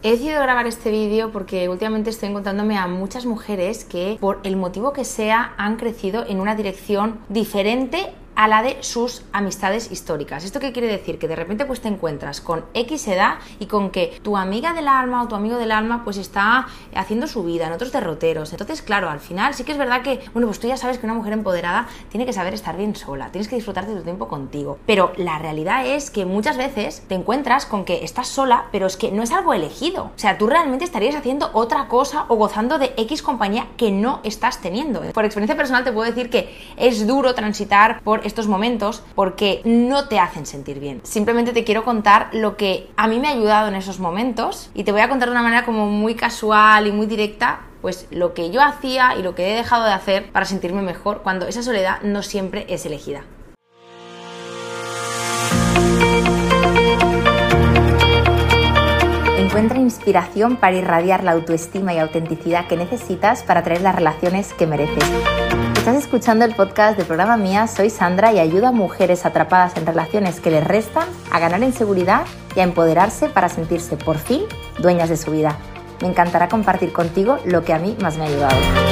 He decidido grabar este vídeo porque últimamente estoy encontrándome a muchas mujeres que, por el motivo que sea, han crecido en una dirección diferente a la de sus amistades históricas. ¿Esto qué quiere decir? Que de repente pues te encuentras con X edad y con que tu amiga del alma o tu amigo del alma pues está haciendo su vida en otros derroteros. Entonces, claro, al final sí que es verdad que, bueno, pues tú ya sabes que una mujer empoderada tiene que saber estar bien sola, tienes que disfrutar de tu tiempo contigo. Pero la realidad es que muchas veces te encuentras con que estás sola, pero es que no es algo elegido. O sea, tú realmente estarías haciendo otra cosa o gozando de X compañía que no estás teniendo. Por experiencia personal te puedo decir que es duro transitar por estos momentos porque no te hacen sentir bien. Simplemente te quiero contar lo que a mí me ha ayudado en esos momentos y te voy a contar de una manera como muy casual y muy directa pues lo que yo hacía y lo que he dejado de hacer para sentirme mejor cuando esa soledad no siempre es elegida. Encuentra inspiración para irradiar la autoestima y autenticidad que necesitas para traer las relaciones que mereces. Estás escuchando el podcast del programa Mía, soy Sandra y ayudo a mujeres atrapadas en relaciones que les restan a ganar en seguridad y a empoderarse para sentirse por fin dueñas de su vida. Me encantará compartir contigo lo que a mí más me ha ayudado.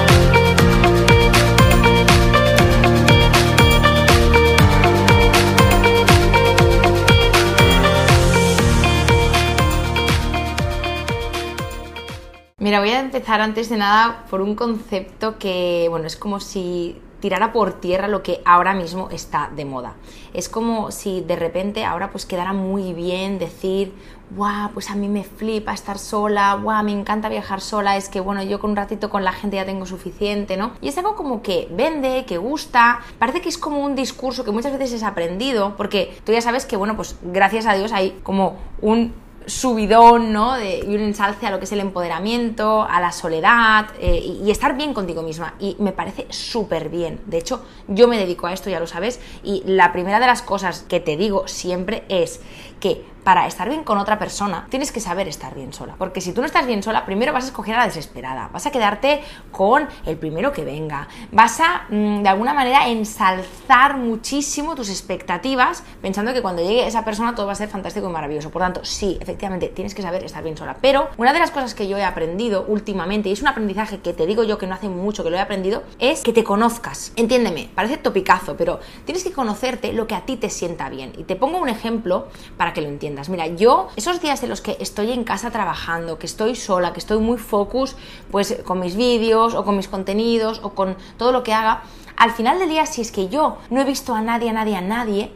Voy a empezar antes de nada por un concepto que, bueno, es como si tirara por tierra lo que ahora mismo está de moda. Es como si de repente ahora pues quedara muy bien decir, guau, pues a mí me flipa estar sola, guau, me encanta viajar sola, es que bueno, yo con un ratito con la gente ya tengo suficiente, ¿no? Y es algo como que vende, que gusta, parece que es como un discurso que muchas veces es aprendido, porque tú ya sabes que bueno, pues gracias a Dios hay como un subidón, ¿no? De, un ensalce a lo que es el empoderamiento, a la soledad eh, y, y, estar bien contigo misma. Y me parece súper bien. De hecho, yo me dedico a esto, ya lo sabes. Y la primera de las cosas que te digo siempre es que para estar bien con otra persona, tienes que saber estar bien sola. Porque si tú no estás bien sola, primero vas a escoger a la desesperada, vas a quedarte con el primero que venga, vas a mm, de alguna manera ensalzar muchísimo tus expectativas pensando que cuando llegue esa persona todo va a ser fantástico y maravilloso. Por tanto, sí, efectivamente, tienes que saber estar bien sola. Pero una de las cosas que yo he aprendido últimamente, y es un aprendizaje que te digo yo que no hace mucho que lo he aprendido, es que te conozcas. Entiéndeme, parece topicazo, pero tienes que conocerte lo que a ti te sienta bien. Y te pongo un ejemplo para que lo entiendas. Mira, yo esos días en los que estoy en casa trabajando, que estoy sola, que estoy muy focus, pues con mis vídeos o con mis contenidos o con todo lo que haga, al final del día, si es que yo no he visto a nadie, a nadie, a nadie,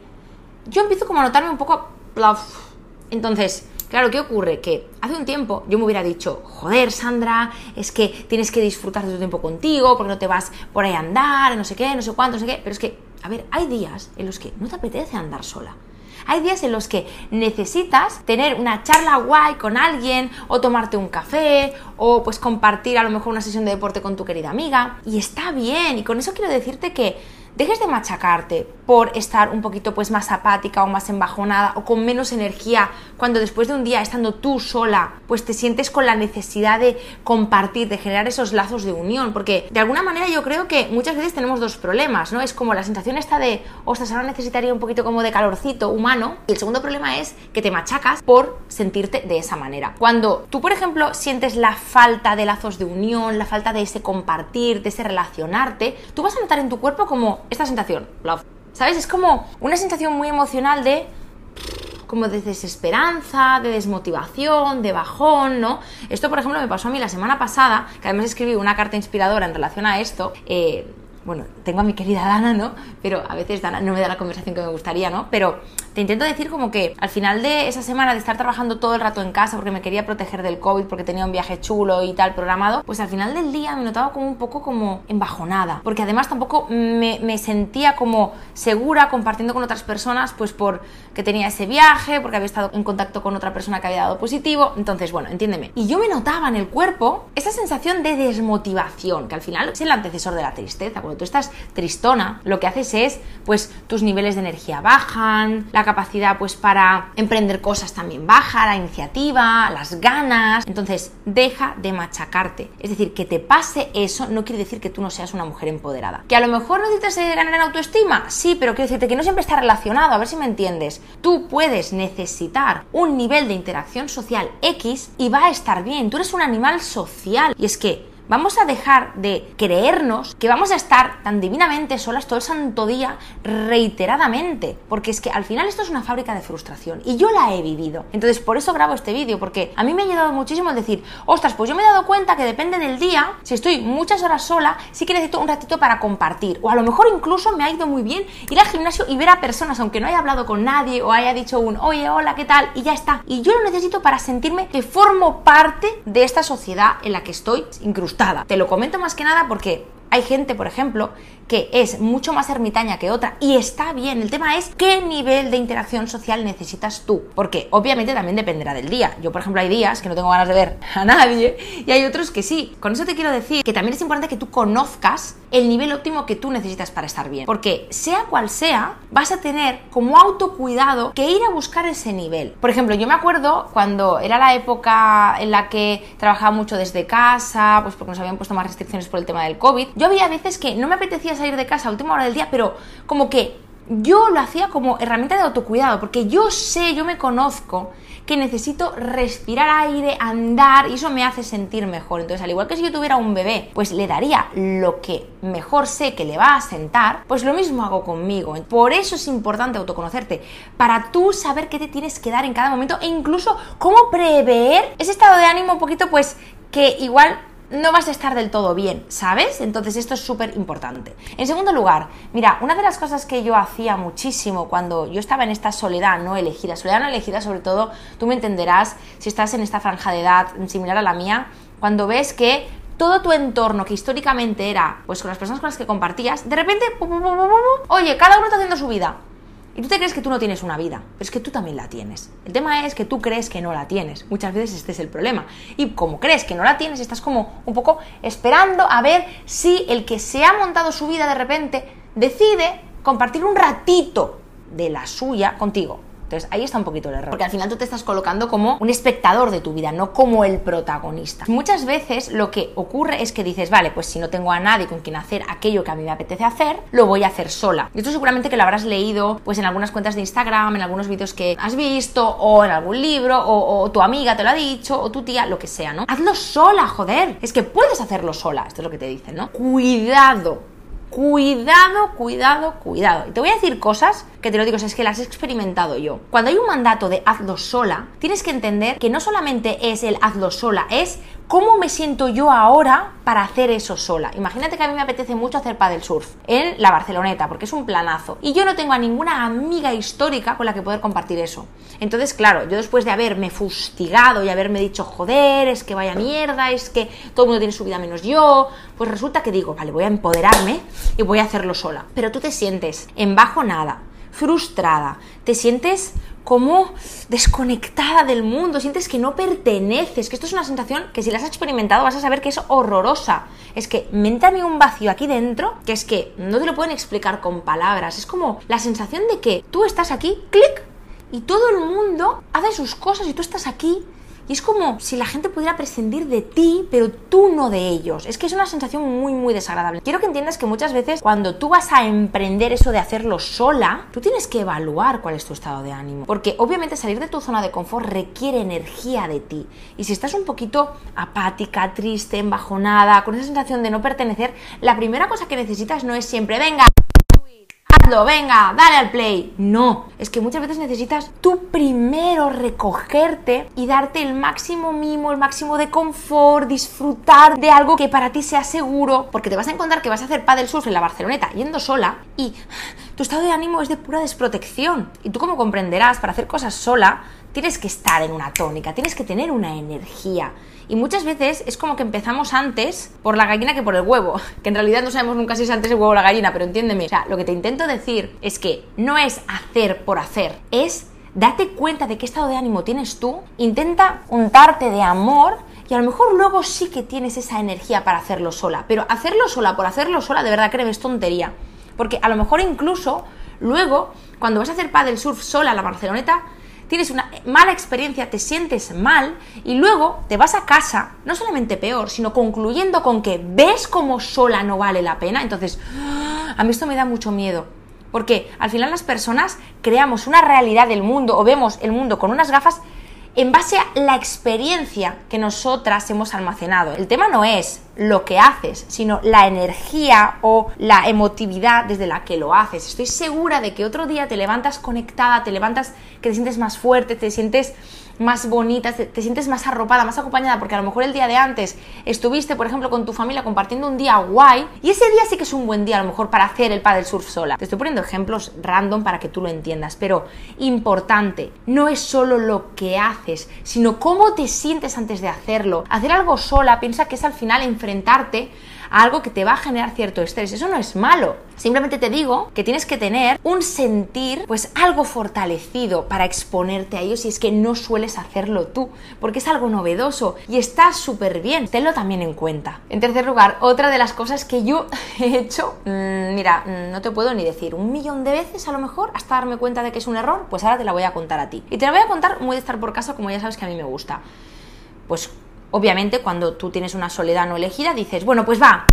yo empiezo como a notarme un poco... Entonces, Claro, ¿qué ocurre? Que hace un tiempo yo me hubiera dicho, joder, Sandra, es que tienes que disfrutar de tu tiempo contigo, porque no te vas por ahí a andar, no sé qué, no sé cuánto, no sé qué. Pero es que, a ver, hay días en los que no te apetece andar sola. Hay días en los que necesitas tener una charla guay con alguien o tomarte un café o pues compartir a lo mejor una sesión de deporte con tu querida amiga y está bien. Y con eso quiero decirte que dejes de machacarte por estar un poquito pues más apática o más embajonada o con menos energía cuando después de un día estando tú sola pues te sientes con la necesidad de compartir, de generar esos lazos de unión porque de alguna manera yo creo que muchas veces tenemos dos problemas, ¿no? Es como la sensación esta de ostras, ahora necesitaría un poquito como de calorcito humano y el segundo problema es que te machacas por sentirte de esa manera. Cuando tú por ejemplo sientes la falta de lazos de unión, la falta de ese compartir, de ese relacionarte, tú vas a notar en tu cuerpo como esta sensación, love. ¿Sabes? Es como una sensación muy emocional de como de desesperanza, de desmotivación, de bajón, ¿no? Esto, por ejemplo, me pasó a mí la semana pasada, que además escribí una carta inspiradora en relación a esto. Eh, bueno, tengo a mi querida Dana, ¿no? Pero a veces Dana no me da la conversación que me gustaría, ¿no? Pero te intento decir como que al final de esa semana de estar trabajando todo el rato en casa porque me quería proteger del COVID, porque tenía un viaje chulo y tal programado, pues al final del día me notaba como un poco como embajonada, porque además tampoco me, me sentía como segura compartiendo con otras personas, pues por que tenía ese viaje, porque había estado en contacto con otra persona que había dado positivo, entonces bueno, entiéndeme. Y yo me notaba en el cuerpo esa sensación de desmotivación, que al final es el antecesor de la tristeza, tú estás tristona, lo que haces es, pues tus niveles de energía bajan, la capacidad pues para emprender cosas también baja, la iniciativa, las ganas. Entonces, deja de machacarte. Es decir, que te pase eso no quiere decir que tú no seas una mujer empoderada. Que a lo mejor necesitas ganar en autoestima, sí, pero quiero decirte que no siempre está relacionado, a ver si me entiendes. Tú puedes necesitar un nivel de interacción social X y va a estar bien. Tú eres un animal social. Y es que Vamos a dejar de creernos que vamos a estar tan divinamente solas todo el santo día reiteradamente, porque es que al final esto es una fábrica de frustración y yo la he vivido. Entonces por eso grabo este vídeo, porque a mí me ha ayudado muchísimo el decir, ostras, pues yo me he dado cuenta que depende del día, si estoy muchas horas sola, sí que necesito un ratito para compartir, o a lo mejor incluso me ha ido muy bien ir al gimnasio y ver a personas, aunque no haya hablado con nadie o haya dicho un, oye, hola, ¿qué tal? Y ya está. Y yo lo necesito para sentirme que formo parte de esta sociedad en la que estoy incrustada te lo comento más que nada porque hay gente, por ejemplo, que es mucho más ermitaña que otra y está bien. El tema es qué nivel de interacción social necesitas tú. Porque obviamente también dependerá del día. Yo, por ejemplo, hay días que no tengo ganas de ver a nadie y hay otros que sí. Con eso te quiero decir que también es importante que tú conozcas el nivel óptimo que tú necesitas para estar bien. Porque sea cual sea, vas a tener como autocuidado que ir a buscar ese nivel. Por ejemplo, yo me acuerdo cuando era la época en la que trabajaba mucho desde casa, pues porque nos habían puesto más restricciones por el tema del COVID. Yo había veces que no me apetecía salir de casa a última hora del día, pero como que yo lo hacía como herramienta de autocuidado, porque yo sé, yo me conozco que necesito respirar aire, andar, y eso me hace sentir mejor. Entonces, al igual que si yo tuviera un bebé, pues le daría lo que mejor sé que le va a sentar, pues lo mismo hago conmigo. Por eso es importante autoconocerte, para tú saber qué te tienes que dar en cada momento e incluso cómo prever ese estado de ánimo un poquito, pues que igual no vas a estar del todo bien, ¿sabes? Entonces esto es súper importante. En segundo lugar, mira, una de las cosas que yo hacía muchísimo cuando yo estaba en esta soledad no elegida, soledad no elegida sobre todo, tú me entenderás si estás en esta franja de edad similar a la mía, cuando ves que todo tu entorno que históricamente era pues con las personas con las que compartías, de repente, oye, cada uno está haciendo su vida. Y tú te crees que tú no tienes una vida, pero es que tú también la tienes. El tema es que tú crees que no la tienes. Muchas veces este es el problema. Y como crees que no la tienes, estás como un poco esperando a ver si el que se ha montado su vida de repente decide compartir un ratito de la suya contigo. Entonces ahí está un poquito el error. Porque al final tú te estás colocando como un espectador de tu vida, no como el protagonista. Muchas veces lo que ocurre es que dices, vale, pues si no tengo a nadie con quien hacer aquello que a mí me apetece hacer, lo voy a hacer sola. Y esto seguramente que lo habrás leído pues en algunas cuentas de Instagram, en algunos vídeos que has visto, o en algún libro, o, o tu amiga te lo ha dicho, o tu tía, lo que sea, ¿no? Hazlo sola, joder. Es que puedes hacerlo sola, esto es lo que te dicen, ¿no? Cuidado Cuidado, cuidado, cuidado. Y te voy a decir cosas que te lo digo, es que las he experimentado yo. Cuando hay un mandato de hazlo sola, tienes que entender que no solamente es el hazlo sola, es cómo me siento yo ahora para hacer eso sola. Imagínate que a mí me apetece mucho hacer paddle surf en la Barceloneta, porque es un planazo. Y yo no tengo a ninguna amiga histórica con la que poder compartir eso. Entonces, claro, yo después de haberme fustigado y haberme dicho, joder, es que vaya mierda, es que todo el mundo tiene su vida menos yo, pues resulta que digo, vale, voy a empoderarme y voy a hacerlo sola. Pero tú te sientes en bajo nada, frustrada, te sientes como desconectada del mundo, sientes que no perteneces, que esto es una sensación que si la has experimentado vas a saber que es horrorosa. Es que mente a mí un vacío aquí dentro, que es que no te lo pueden explicar con palabras, es como la sensación de que tú estás aquí, clic, y todo el mundo hace sus cosas y tú estás aquí es como si la gente pudiera prescindir de ti, pero tú no de ellos. Es que es una sensación muy, muy desagradable. Quiero que entiendas que muchas veces cuando tú vas a emprender eso de hacerlo sola, tú tienes que evaluar cuál es tu estado de ánimo. Porque obviamente salir de tu zona de confort requiere energía de ti. Y si estás un poquito apática, triste, embajonada, con esa sensación de no pertenecer, la primera cosa que necesitas no es siempre, venga, venga, dale al play. No, es que muchas veces necesitas tú primero recogerte y darte el máximo mimo, el máximo de confort, disfrutar de algo que para ti sea seguro, porque te vas a encontrar que vas a hacer paddle surf en la Barceloneta yendo sola y tu estado de ánimo es de pura desprotección. Y tú como comprenderás, para hacer cosas sola, tienes que estar en una tónica, tienes que tener una energía. Y muchas veces es como que empezamos antes por la gallina que por el huevo, que en realidad no sabemos nunca si es antes el huevo o la gallina, pero entiéndeme. O sea, lo que te intento decir es que no es hacer por hacer, es date cuenta de qué estado de ánimo tienes tú, intenta untarte de amor y a lo mejor luego sí que tienes esa energía para hacerlo sola, pero hacerlo sola por hacerlo sola, de verdad créeme, es tontería. Porque a lo mejor incluso luego, cuando vas a hacer paddle surf sola en la Barceloneta, tienes una mala experiencia, te sientes mal y luego te vas a casa, no solamente peor, sino concluyendo con que ves como sola no vale la pena. Entonces, a mí esto me da mucho miedo. Porque al final las personas creamos una realidad del mundo o vemos el mundo con unas gafas en base a la experiencia que nosotras hemos almacenado. El tema no es lo que haces, sino la energía o la emotividad desde la que lo haces. Estoy segura de que otro día te levantas conectada, te levantas que te sientes más fuerte, te sientes más bonita, te, sientes más arropada, más acompañada, porque a lo mejor el día de antes estuviste, por ejemplo, con tu familia compartiendo un día guay, y ese día sí que es un buen día a lo mejor para hacer el paddle surf sola. Te estoy poniendo ejemplos random para que tú lo entiendas, pero importante, no es solo lo que haces, sino cómo te sientes antes de hacerlo. Hacer algo sola, piensa que es al final enfrentarte algo que te va a generar cierto estrés. Eso no es malo. Simplemente te digo que tienes que tener un sentir, pues algo fortalecido para exponerte a ellos y es que no sueles hacerlo tú, porque es algo novedoso y está súper bien. Tenlo también en cuenta. En tercer lugar, otra de las cosas que yo he hecho, mmm, mira, mm, no te puedo ni decir un millón de veces a lo mejor hasta darme cuenta de que es un error, pues ahora te la voy a contar a ti. Y te la voy a contar muy de estar por casa, como ya sabes que a mí me gusta. Pues Obviamente, cuando tú tienes una soledad no elegida, dices, bueno, pues va,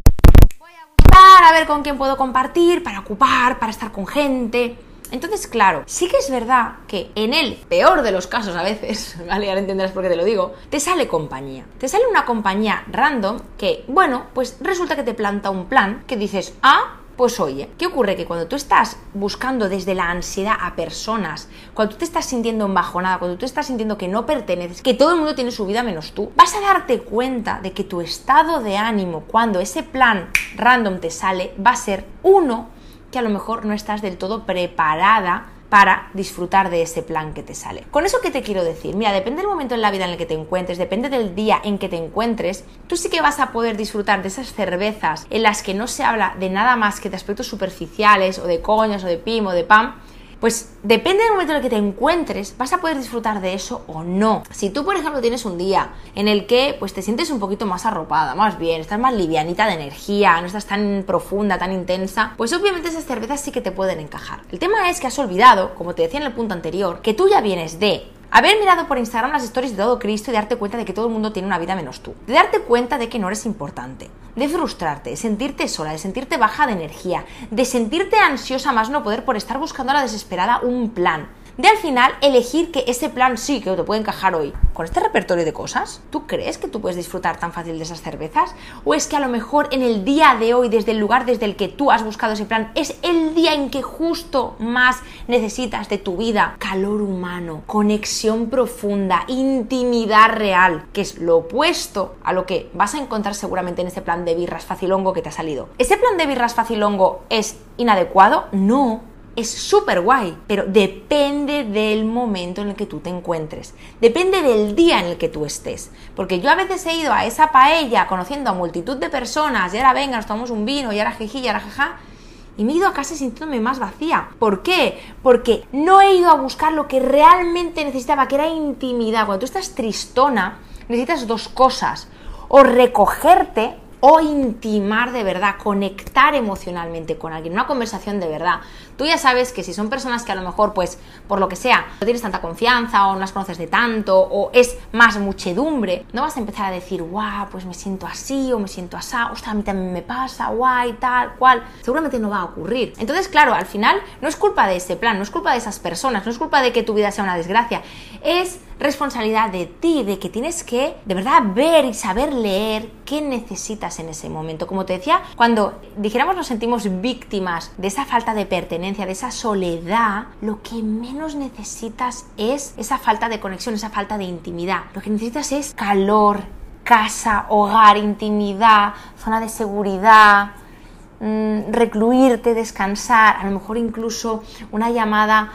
voy a buscar a ver con quién puedo compartir, para ocupar, para estar con gente. Entonces, claro, sí que es verdad que en el peor de los casos a veces, ¿vale? Ahora entenderás por qué te lo digo, te sale compañía. Te sale una compañía random que, bueno, pues resulta que te planta un plan que dices, ah, pues oye, ¿qué ocurre? Que cuando tú estás buscando desde la ansiedad a personas, cuando tú te estás sintiendo embajonada, cuando tú estás sintiendo que no perteneces, que todo el mundo tiene su vida menos tú, vas a darte cuenta de que tu estado de ánimo cuando ese plan random te sale va a ser uno que a lo mejor no estás del todo preparada para disfrutar de ese plan que te sale. Con eso que te quiero decir, mira, depende del momento en la vida en el que te encuentres, depende del día en que te encuentres, tú sí que vas a poder disfrutar de esas cervezas en las que no se habla de nada más que de aspectos superficiales o de coños o de pim o de pam, pues depende del momento en el que te encuentres, vas a poder disfrutar de eso o no. Si tú, por ejemplo, tienes un día en el que pues te sientes un poquito más arropada, más bien, estás más livianita de energía, no estás tan profunda, tan intensa, pues obviamente esas cervezas sí que te pueden encajar. El tema es que has olvidado, como te decía en el punto anterior, que tú ya vienes de Haber mirado por Instagram las stories de todo Cristo y darte cuenta de que todo el mundo tiene una vida menos tú. De darte cuenta de que no eres importante. De frustrarte, de sentirte sola, de sentirte baja de energía, de sentirte ansiosa más no poder por estar buscando a la desesperada un plan de al final elegir que ese plan sí que te puede encajar hoy. Con este repertorio de cosas, ¿tú crees que tú puedes disfrutar tan fácil de esas cervezas? ¿O es que a lo mejor en el día de hoy, desde el lugar desde el que tú has buscado ese plan, es el día en que justo más necesitas de tu vida calor humano, conexión profunda, intimidad real, que es lo opuesto a lo que vas a encontrar seguramente en ese plan de birras facilongo que te ha salido? ¿Ese plan de birras facilongo es inadecuado? No, es súper guay, pero depende del momento en el que tú te encuentres, depende del día en el que tú estés, porque yo a veces he ido a esa paella conociendo a multitud de personas, y ahora venga, nos tomamos un vino, y ahora jiji, y ahora jaja, y me he ido a casa sintiéndome más vacía. ¿Por qué? Porque no he ido a buscar lo que realmente necesitaba, que era intimidad. Cuando tú estás tristona, necesitas dos cosas, o recogerte o intimar de verdad, conectar emocionalmente con alguien, una conversación de verdad. Tú ya sabes que si son personas que a lo mejor, pues, por lo que sea, no tienes tanta confianza o no las conoces de tanto o es más muchedumbre, no vas a empezar a decir, guau, pues me siento así o me siento así, ostras, a mí también me pasa, guay, tal, cual. Seguramente no va a ocurrir. Entonces, claro, al final no es culpa de ese plan, no es culpa de esas personas, no es culpa de que tu vida sea una desgracia, es responsabilidad de ti, de que tienes que de verdad ver y saber leer qué necesitas en ese momento. Como te decía, cuando dijéramos nos sentimos víctimas de esa falta de pertenencia, de esa soledad, lo que menos necesitas es esa falta de conexión, esa falta de intimidad. Lo que necesitas es calor, casa, hogar, intimidad, zona de seguridad, mm, recluirte, descansar, a lo mejor incluso una llamada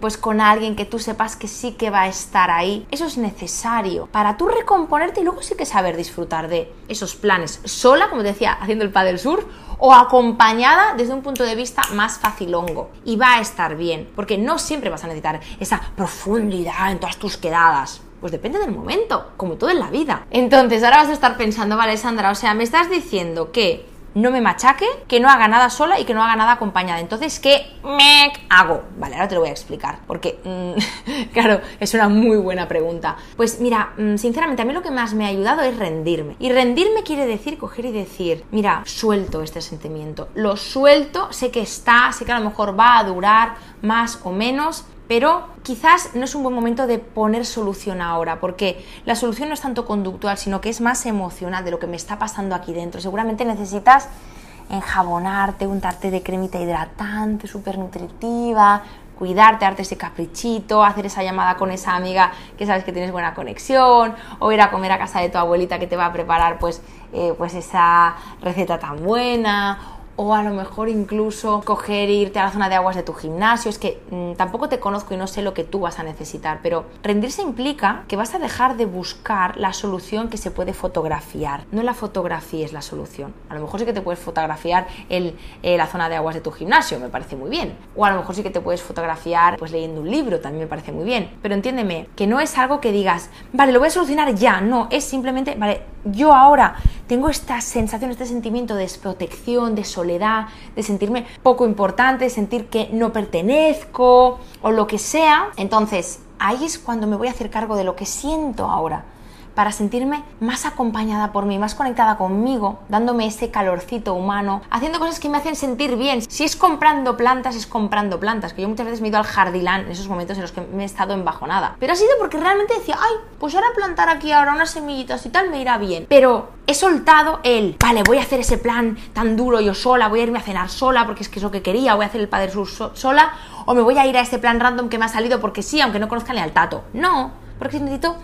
pues con alguien que tú sepas que sí que va a estar ahí. Eso es necesario para tú recomponerte y luego sí que saber disfrutar de esos planes sola, como decía, haciendo el paddle sur o acompañada desde un punto de vista más facilongo. Y va a estar bien, porque no siempre vas a necesitar esa profundidad en todas tus quedadas. Pues depende del momento, como todo en la vida. Entonces, ahora vas a estar pensando, vale, Sandra, o sea, me estás diciendo que no me machaque, que no haga nada sola y que no haga nada acompañada. Entonces, ¿qué me hago? Vale, ahora te lo voy a explicar, porque, mm, claro, es una muy buena pregunta. Pues mira, mm, sinceramente, a mí lo que más me ha ayudado es rendirme. Y rendirme quiere decir coger y decir, mira, suelto este sentimiento, lo suelto, sé que está, sé que a lo mejor va a durar más o menos, pero quizás no es un buen momento de poner solución ahora, porque la solución no es tanto conductual, sino que es más emocional de lo que me está pasando aquí dentro. Seguramente necesitas enjabonarte, untarte de cremita hidratante, súper nutritiva, cuidarte, darte ese caprichito, hacer esa llamada con esa amiga que sabes que tienes buena conexión, o ir a comer a casa de tu abuelita que te va a preparar pues, eh, pues esa receta tan buena, o a lo mejor incluso coger e irte a la zona de aguas de tu gimnasio. Es que mm, tampoco te conozco y no sé lo que tú vas a necesitar, pero rendirse implica que vas a dejar de buscar la solución que se puede fotografiar. No la fotografía es la solución. A lo mejor sí que te puedes fotografiar eh, la zona de aguas de tu gimnasio, me parece muy bien. O a lo mejor sí que te puedes fotografiar pues leyendo un libro, también me parece muy bien. Pero entiéndeme, que no es algo que digas, vale, lo voy a solucionar ya. No, es simplemente, vale, yo ahora tengo esta sensación, este sentimiento de desprotección, de soledad, de sentirme poco importante, de sentir que no pertenezco o lo que sea. Entonces, ahí es cuando me voy a hacer cargo de lo que siento ahora para sentirme más acompañada por mí, más conectada conmigo, dándome ese calorcito humano, haciendo cosas que me hacen sentir bien. Si es comprando plantas, es comprando plantas, que yo muchas veces me he ido al jardilán en esos momentos en los que me he estado embajonada. Pero ha sido porque realmente decía, ay, pues ahora plantar aquí ahora unas semillitas y tal me irá bien. Pero he soltado el, vale, voy a hacer ese plan tan duro yo sola, voy a irme a cenar sola porque es que es lo que quería, voy a hacer el Padre Sur sola, o me voy a ir a este plan random que me ha salido porque sí, aunque no conozca ni al tato. No, porque necesito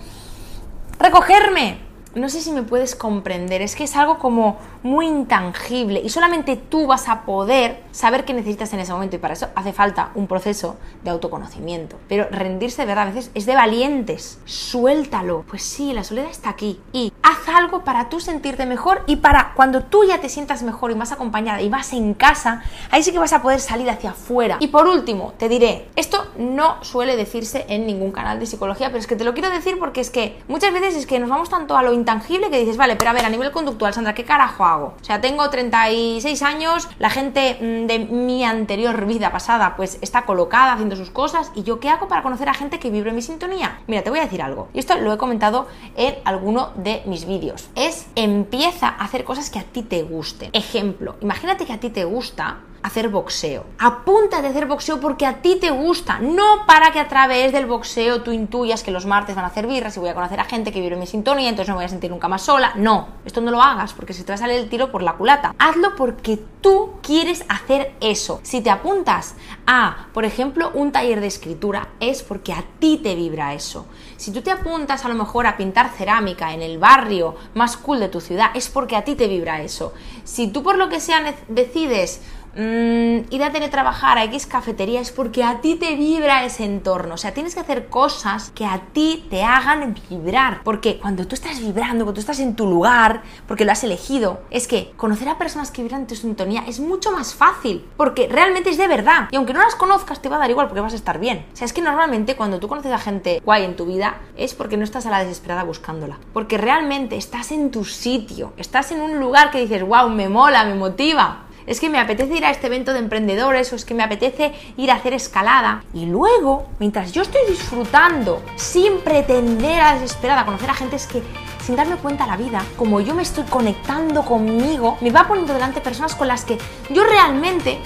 recogerme. No sé si me puedes comprender, es que es algo como muy intangible y solamente tú vas a poder saber qué necesitas en ese momento y para eso hace falta un proceso de autoconocimiento. Pero rendirse de verdad a veces es de valientes. Suéltalo. Pues sí, la soledad está aquí y haz algo para tú sentirte mejor y para cuando tú ya te sientas mejor y más acompañada y vas en casa, ahí sí que vas a poder salir hacia afuera. Y por último, te diré, esto no suele decirse en ningún canal de psicología, pero es que te lo quiero decir porque es que muchas veces es que nos vamos tanto a lo intangible que dices, vale, pero a ver, a nivel conductual, Sandra, ¿qué carajo hago? O sea, tengo 36 años, la gente mm, de mi anterior vida pasada pues está colocada haciendo sus cosas y yo qué hago para conocer a gente que vibre en mi sintonía? Mira, te voy a decir algo. Y esto lo he comentado en alguno de mis vídeos. Es empieza a hacer cosas que a ti te gusten. Ejemplo, imagínate que a ti te gusta hacer boxeo. Apúntate a hacer boxeo porque a ti te gusta, no para que a través del boxeo tú intuyas que los martes van a hacer birras y voy a conocer a gente que vive en mi sintonía, entonces no me voy a sentir nunca más sola. No, esto no lo hagas porque si te va a salir el tiro por la culata. Hazlo porque tú quieres hacer eso. Si te apuntas a, por ejemplo, un taller de escritura, es porque a ti te vibra eso. Si tú te apuntas a lo mejor a pintar cerámica en el barrio más cool de tu ciudad, es porque a ti te vibra eso. Si tú por lo que sea decides mmm, ir a teletrabajar a X cafetería es porque a ti te vibra ese entorno. O sea, tienes que hacer cosas que a ti te hagan vibrar. Porque cuando tú estás vibrando, cuando tú estás en tu lugar, porque lo has elegido, es que conocer a personas que vibran en tu sintonía es mucho más fácil. Porque realmente es de verdad. Y aunque no las conozcas, te va a dar igual porque vas a estar bien. O sea, es que normalmente cuando tú conoces a gente guay en tu vida es porque no estás a la desesperada buscándola. Porque realmente estás en tu sitio. Estás en un lugar que dices, wow, me mola, me motiva es que me apetece ir a este evento de emprendedores o es que me apetece ir a hacer escalada. Y luego, mientras yo estoy disfrutando, sin pretender a desesperada conocer a gente, es que sin darme cuenta la vida, como yo me estoy conectando conmigo, me va poniendo delante personas con las que yo realmente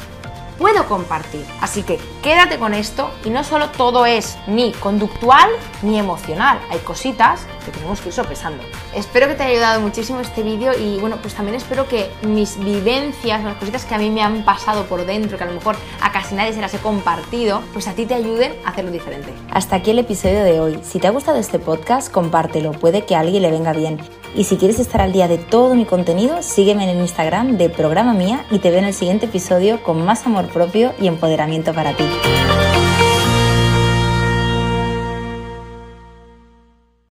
puedo compartir. Así que quédate con esto y no solo todo es ni conductual ni emocional, hay cositas que tenemos que ir sopesando. Espero que te haya ayudado muchísimo este vídeo y bueno, pues también espero que mis vivencias, las cositas que a mí me han pasado por dentro, que a lo mejor a casi nadie se las he compartido, pues a ti te ayuden a hacerlo diferente. Hasta aquí el episodio de hoy. Si te ha gustado este podcast, compártelo, puede que a alguien le venga bien. Y si quieres estar al día de todo mi contenido, sígueme en el Instagram de Programa Mía y te veo en el siguiente episodio con más amor propio y empoderamiento para ti.